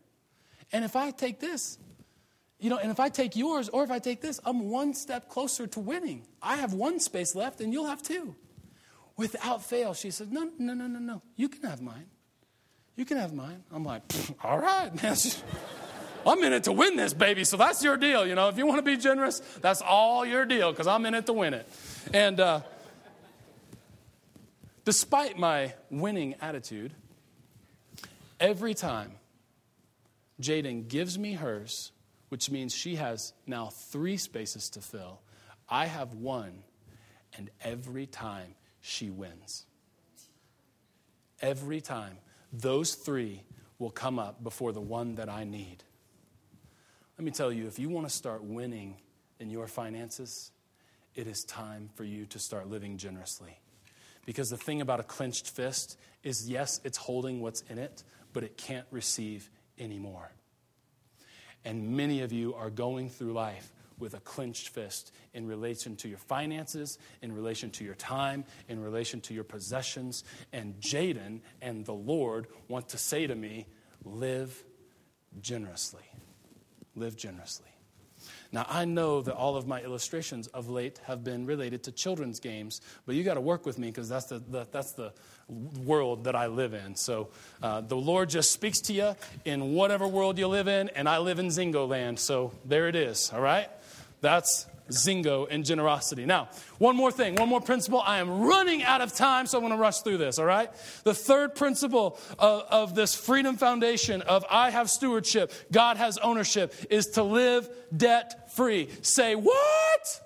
And if I take this, you know, and if I take yours or if I take this, I'm one step closer to winning. I have one space left and you'll have two. Without fail, she said, No, no, no, no, no. You can have mine. You can have mine. I'm like, All right, man. I'm in it to win this, baby. So that's your deal. You know, if you want to be generous, that's all your deal because I'm in it to win it. And uh, despite my winning attitude, every time Jaden gives me hers, which means she has now three spaces to fill. I have one, and every time she wins. Every time, those three will come up before the one that I need. Let me tell you, if you want to start winning in your finances, it is time for you to start living generously. Because the thing about a clenched fist is yes, it's holding what's in it, but it can't receive anymore. And many of you are going through life with a clenched fist in relation to your finances, in relation to your time, in relation to your possessions. And Jaden and the Lord want to say to me, live generously. Live generously. Now, I know that all of my illustrations of late have been related to children's games, but you got to work with me because that's the, the, that's the world that I live in. So uh, the Lord just speaks to you in whatever world you live in, and I live in Zingo land. So there it is, all right? That's Zingo and generosity. Now, one more thing, one more principle. I am running out of time, so I'm going to rush through this, all right? The third principle of, of, this freedom foundation of I have stewardship, God has ownership, is to live debt free. Say, what?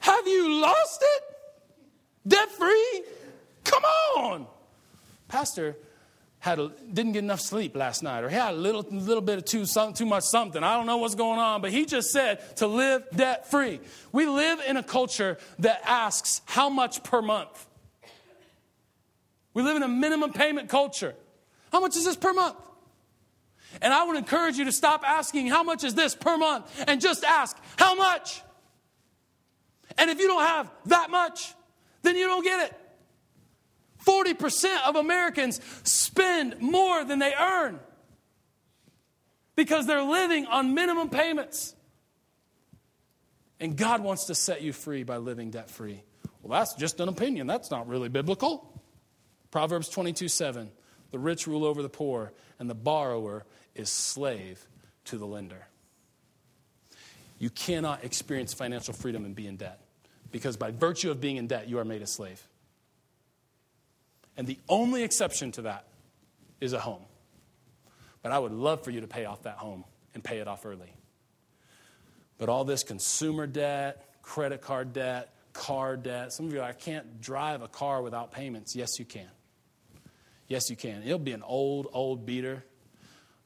Have you lost it? Debt free? Come on. Pastor, had a, didn't get enough sleep last night, or he had a little, little bit of too, some, too much something. I don't know what's going on, but he just said to live debt free. We live in a culture that asks how much per month. We live in a minimum payment culture. How much is this per month? And I would encourage you to stop asking, how much is this per month? And just ask, how much? And if you don't have that much, then you don't get it. 40% of Americans spend more than they earn because they're living on minimum payments. And God wants to set you free by living debt free. Well, that's just an opinion. That's not really biblical. Proverbs 22 7 The rich rule over the poor, and the borrower is slave to the lender. You cannot experience financial freedom and be in debt because by virtue of being in debt, you are made a slave. And the only exception to that is a home. But I would love for you to pay off that home and pay it off early. But all this consumer debt, credit card debt, car debt, some of you are, I can't drive a car without payments. Yes, you can. Yes, you can. It'll be an old, old beater,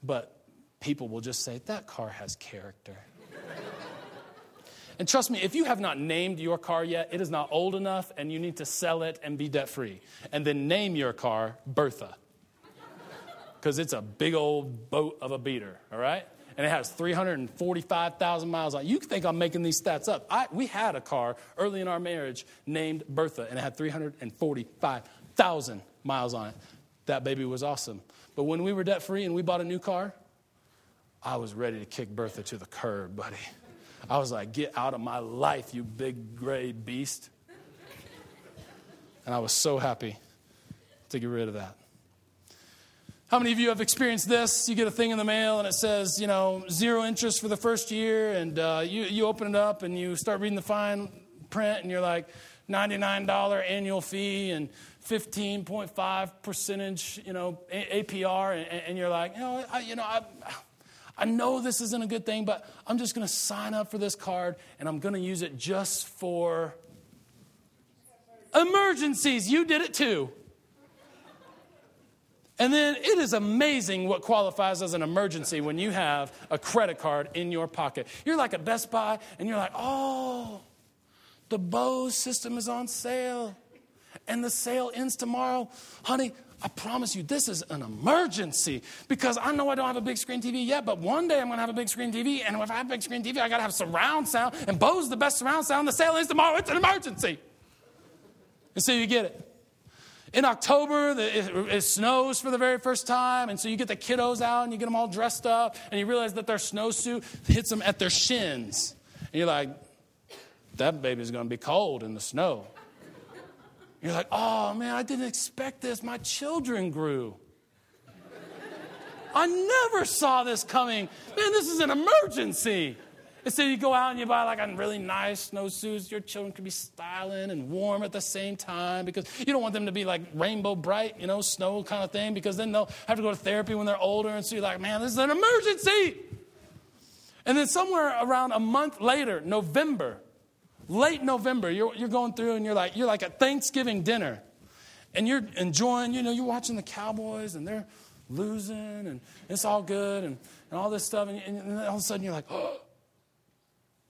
but people will just say, that car has character. And trust me, if you have not named your car yet, it is not old enough and you need to sell it and be debt free. And then name your car Bertha. Because it's a big old boat of a beater, all right? And it has 345,000 miles on it. You think I'm making these stats up. I, we had a car early in our marriage named Bertha, and it had 345,000 miles on it. That baby was awesome. But when we were debt free and we bought a new car, I was ready to kick Bertha to the curb, buddy. I was like, Get out of my life, you big gray beast. And I was so happy to get rid of that. How many of you have experienced this? You get a thing in the mail and it says, you know, zero interest for the first year, and uh, you, you open it up and you start reading the fine print, and you're like, $99 annual fee and 15.5 percentage, you know, APR, and, and you're like, you know, I, you know, I, I know this isn't a good thing, but I'm just going to sign up for this card and I'm going to use it just for emergencies. You did it too. And then it is amazing what qualifies as an emergency when you have a credit card in your pocket. You're like at Best Buy and you're like, oh, the Bose system is on sale and the sale ends tomorrow. Honey, I promise you, this is an emergency because I know I don't have a big screen TV yet, but one day I'm going to have a big screen TV. And if I have a big screen TV, I got to have surround sound. And Bose the best surround sound. The sale is tomorrow. It's an emergency. And so you get it. In October, it, snows for the very first time, and so you get the kiddos out and you get them all dressed up, and you realize that their snowsuit hits them at their shins. And you're like, that baby's to be cold in the snow. You're like, oh man, I didn't expect this. My children grew. I never saw this coming. Man, this is an emergency. And so you go out and you buy like a really nice snowsuits. Your children can be styling and warm at the same time because you don't want them to be like Rainbow Brite, you know, snow kind of thing because then they'll have to go to therapy when they're older. And so you're like, man, this is an emergency. And then somewhere around a month later, November, late November, you're, you're going through and you're like, you're like a Thanksgiving dinner and you're enjoying, you know, you're watching the Cowboys and they're losing and it's all good and, and all this stuff. And, and all of a sudden you're like, oh,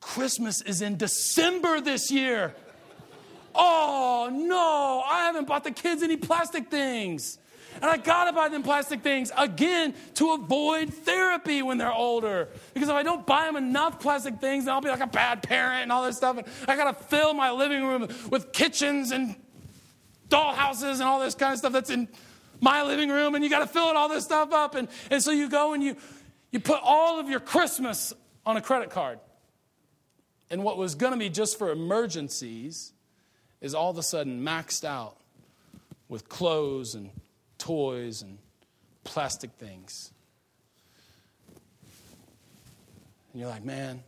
Christmas is in December this year. Oh, no, I haven't bought the kids any plastic things. And I gotta buy them plastic things again to avoid therapy when they're older. Because if I don't buy them enough plastic things, then I'll be like a bad parent and all this stuff. And I gotta fill my living room with kitchens and doll houses and all this kind of stuff that's in my living room. And you gotta fill it all this stuff up. And, and so you go and you You put all of your Christmas on a credit card. And what was to be just for emergencies is all of a sudden maxed out with clothes and toys and plastic things. And you're like, man.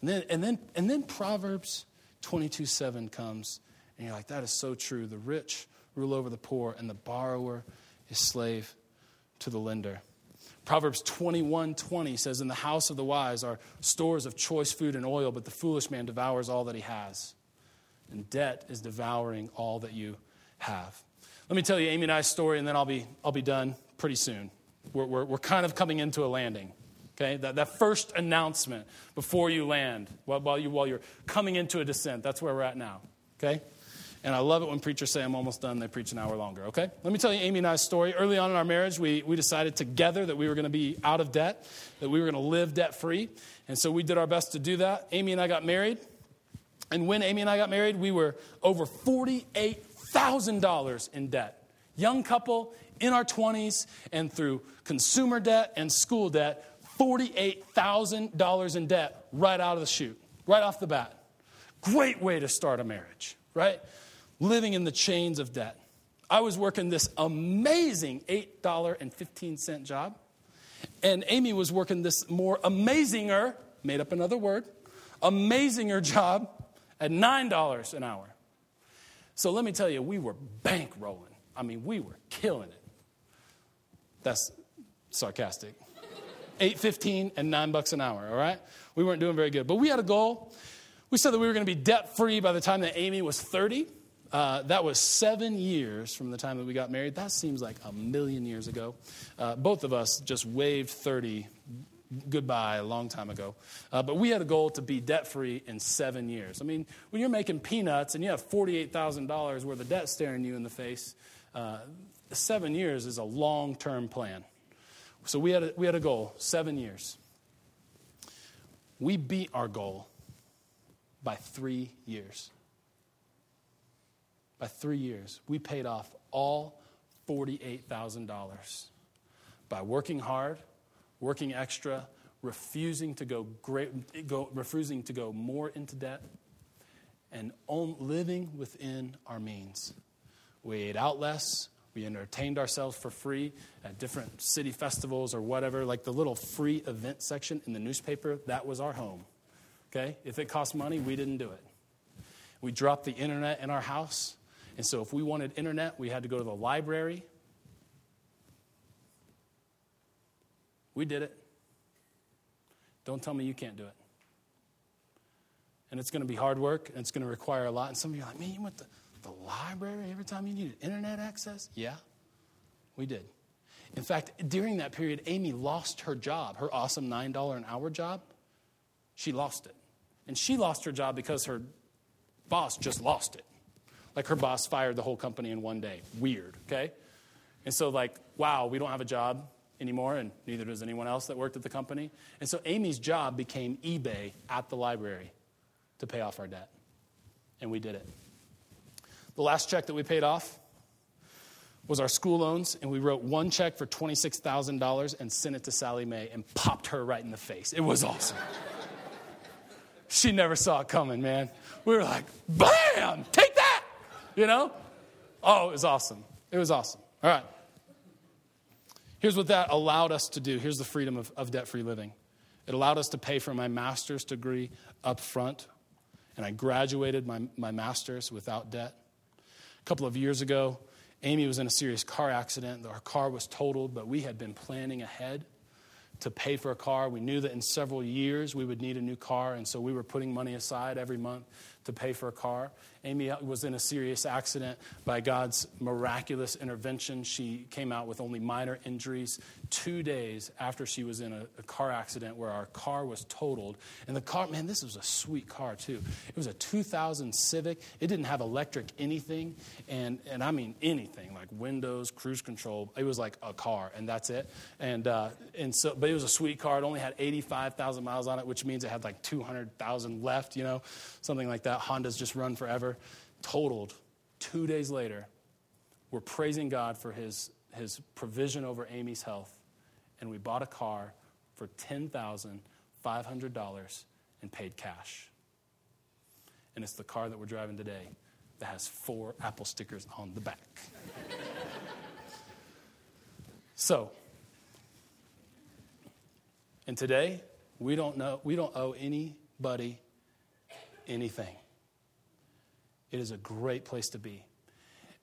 And then, and then, and then Proverbs 22 7 comes, and you're like, that is so true. The rich rule over the poor, and the borrower is slave to the lender. Proverbs 21 20 says, In the house of the wise are stores of choice food and oil, but the foolish man devours all that he has. And debt is devouring all that you have. Let me tell you Amy and I's story, and then I'll be, I'll be done pretty soon. We're, we're, we're kind of coming into a landing. Okay, that, that first announcement before you land, while, while, you, while you're coming into a descent, that's where we're at now. Okay? And I love it when preachers say, I'm almost done, they preach an hour longer, okay? Let me tell you Amy and I's story. Early on in our marriage, we, we decided together that we were going to be out of debt, that we were going to live debt free. And so we did our best to do that. Amy and I got married. And when Amy and I got married, we were over $48,000 in debt. Young couple in our 20s, and through consumer debt and school debt, $48,000 in debt right out of the chute, right off the bat. Great way to start a marriage, right? living in the chains of debt. I was working this amazing $8.15 job, and Amy was working this more amazinger, made up another word, amazinger job at $9 an hour. So let me tell you, we were bankrolling. I mean, we were killing it. That's sarcastic. 8.15 and 9 bucks an hour, all right? We weren't doing very good. But we had a goal. We said that we were going to be debt free by the time that Amy was 30. Uh, that was seven years from the time that we got married. That seems like a million years ago. Uh, both of us just waved 30 goodbye a long time ago. Uh, but we had a goal to be debt free in seven years. I mean, when you're making peanuts and you have $48,000 worth of debt staring you in the face, uh, seven years is a long term plan. So we had, a, we had a goal seven years. We beat our goal by three years by three years, we paid off all $48,000 by working hard, working extra, refusing to go, great, go, refusing to go more into debt, and on, living within our means. We ate out less. We entertained ourselves for free at different city festivals or whatever, like the little free event section in the newspaper. That was our home. Okay? If it cost money, we didn't do it. We dropped the internet in our house. And so if we wanted internet, we had to go to the library. We did it. Don't tell me you can't do it. And it's going to be hard work, and it's going to require a lot. And some of you are like, man, you went to the library every time you needed internet access? Yeah, we did. In fact, during that period, Amy lost her job, her awesome $9 an hour job. She lost it. And she lost her job because her boss just lost it. Like her boss fired the whole company in one day. Weird, okay? And so, like, wow, we don't have a job anymore, and neither does anyone else that worked at the company. And so, Amy's job became eBay at the library to pay off our debt. And we did it. The last check that we paid off was our school loans, and we wrote one check for $26,000 and sent it to Sallie Mae and popped her right in the face. It was awesome. she never saw it coming, man. We were like, bam, take that you know? Oh, it was awesome. It was awesome. All right. Here's what that allowed us to do. Here's the freedom of, of debt free living. It allowed us to pay for my master's degree up front, and I graduated my, my master's without debt. A couple of years ago, Amy was in a serious car accident. Our car was totaled, but we had been planning ahead to pay for a car. We knew that in several years we would need a new car, and so we were putting money aside every month to pay for a car. Amy was in a serious accident. By God's miraculous intervention, she came out with only minor injuries two days after she was in a, a, car accident where our car was totaled. And the car, man, this was a sweet car too. It was a 2000 Civic. It didn't have electric anything, and, and I mean anything, like windows, cruise control. It was like a car, and that's it. And, uh, and so, but it was a sweet car. It only had 85,000 miles on it, which means it had like 200,000 left, you know, something like that that. Honda's just run forever. Totaled two days later. We're praising God for his, his provision over Amy's health. and we bought a car for $10,500 and paid cash. And it's the car that we're driving today that has four Apple stickers on the back. so, and today, we don't know, we don't owe anybody anything. It is a great place to be.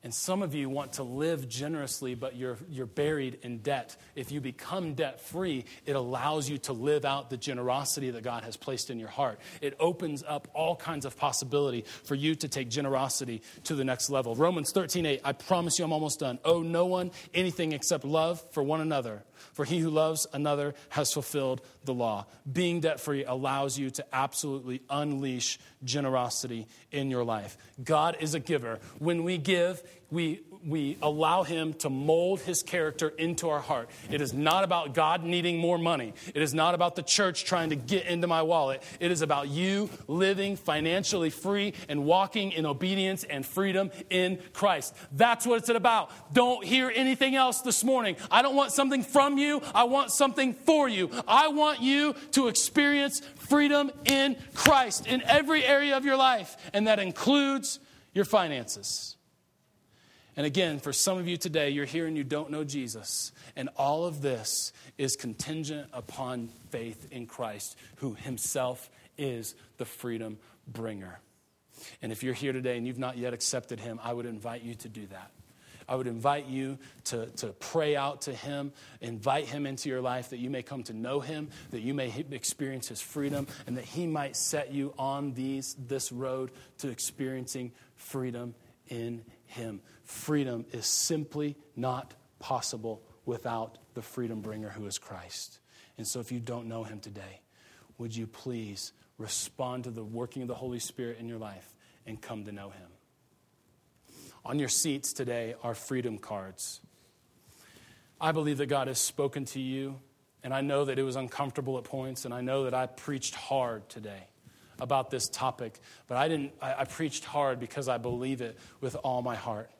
And some of you want to live generously, but you're, you're buried in debt. If you become debt free, it allows you to live out the generosity that God has placed in your heart. It opens up all kinds of possibility for you to take generosity to the next level. Romans 13 8, I promise you I'm almost done. Owe no one anything except love for one another. For he who loves another has fulfilled the law. Being debt free allows you to absolutely unleash generosity in your life. God is a giver. When we give, we, we allow Him to mold His character into our heart. It is not about God needing more money. It is not about the church trying to get into my wallet. It is about you living financially free and walking in obedience and freedom in Christ. That's what it's about. Don't hear anything else this morning. I don't want something from you, I want something for you. I want you to experience freedom in Christ in every area of your life, and that includes your finances. And again, for some of you today, you're here and you don't know Jesus. And all of this is contingent upon faith in Christ, who himself is the freedom bringer. And if you're here today and you've not yet accepted him, I would invite you to do that. I would invite you to, to pray out to him, invite him into your life that you may come to know him, that you may experience his freedom, and that he might set you on these, this road to experiencing freedom in him. Freedom is simply not possible without the freedom bringer who is Christ. And so, if you don't know him today, would you please respond to the working of the Holy Spirit in your life and come to know him? On your seats today are freedom cards. I believe that God has spoken to you, and I know that it was uncomfortable at points, and I know that I preached hard today about this topic, but I didn't I, I preached hard because I believe it with all my heart.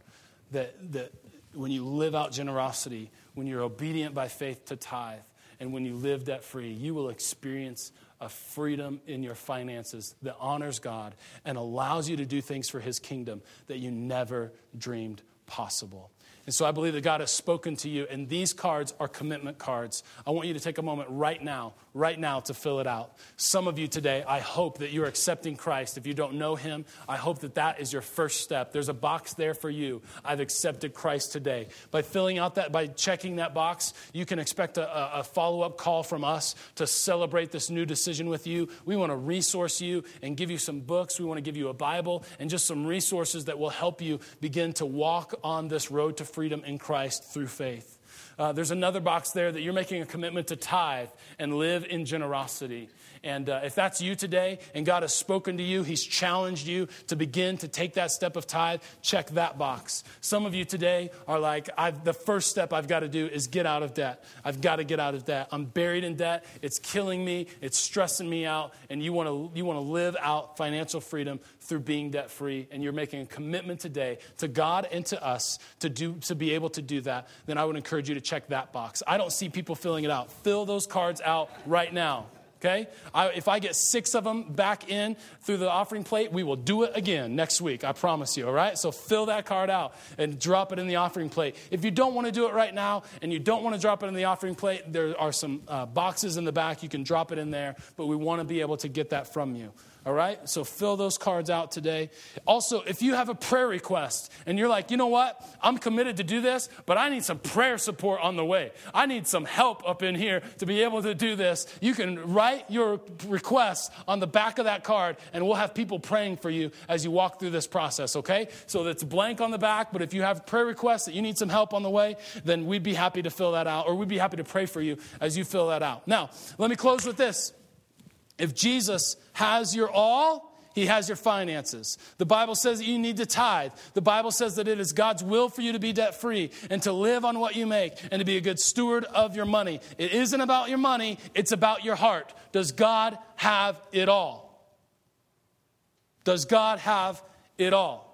That that when you live out generosity, when you're obedient by faith to tithe, and when you live debt free, you will experience a freedom in your finances that honors God and allows you to do things for His kingdom that you never dreamed possible. And so I believe that God has spoken to you, and these cards are commitment cards. I want you to take a moment right now, right now, to fill it out. Some of you today, I hope that you're accepting Christ. If you don't know Him, I hope that that is your first step. There's a box there for you. I've accepted Christ today. By filling out that, by checking that box, you can expect a, a follow up call from us to celebrate this new decision with you. We want to resource you and give you some books. We want to give you a Bible and just some resources that will help you begin to walk on this road to freedom in Christ through faith. Uh, there's another box there that you're making a commitment to tithe and live in generosity. And uh, if that's you today and God has spoken to you, He's challenged you to begin to take that step of tithe, check that box. Some of you today are like, the first step I've got to do is get out of debt. I've got to get out of debt. I'm buried in debt. It's killing me. It's stressing me out. And you want to you want to live out financial freedom through being debt free. And you're making a commitment today to God and to us to do to be able to do that. Then I would encourage you to check that box. I don't see people filling it out. Fill those cards out right now okay? I, if I get six of them back in through the offering plate, we will do it again next week, I promise you, all right? So fill that card out and drop it in the offering plate. If you don't want to do it right now and you don't want to drop it in the offering plate, there are some uh, boxes in the back. You can drop it in there, but we want to be able to get that from you. All right? So fill those cards out today. Also, if you have a prayer request and you're like, you know what? I'm committed to do this, but I need some prayer support on the way. I need some help up in here to be able to do this. You can write your request on the back of that card and we'll have people praying for you as you walk through this process, okay? So it's blank on the back, but if you have prayer requests that you need some help on the way, then we'd be happy to fill that out or we'd be happy to pray for you as you fill that out. Now, let me close with this. If Jesus has your all, he has your finances. The Bible says that you need to tithe. The Bible says that it is God's will for you to be debt free and to live on what you make and to be a good steward of your money. It isn't about your money, it's about your heart. Does God have it all? Does God have it all?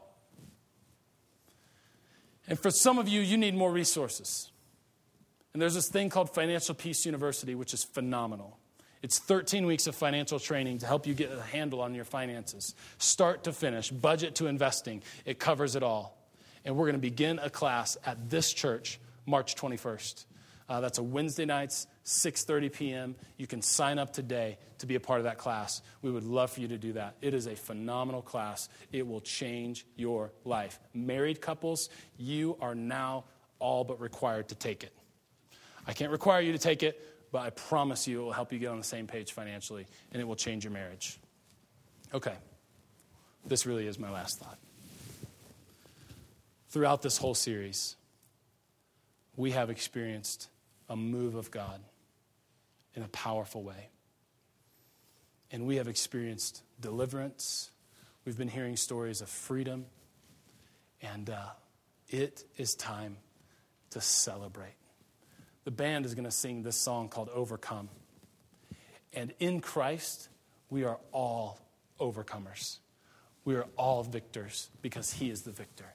And for some of you, you need more resources. And there's this thing called Financial Peace University, which is phenomenal. It's 13 weeks of financial training to help you get a handle on your finances, start to finish, budget to investing. It covers it all. And we're going to begin a class at this church March 21st. Uh, that's a Wednesday nights, 6:30 p.m. You can sign up today to be a part of that class. We would love for you to do that. It is a phenomenal class. It will change your life. Married couples, you are now all but required to take it. I can't require you to take it, but I promise you it will help you get on the same page financially and it will change your marriage. Okay, this really is my last thought. Throughout this whole series, we have experienced a move of God in a powerful way. And we have experienced deliverance. We've been hearing stories of freedom. And uh, it is time to celebrate the band is going to sing this song called Overcome. And in Christ, we are all overcomers. We are all victors because He is the victor.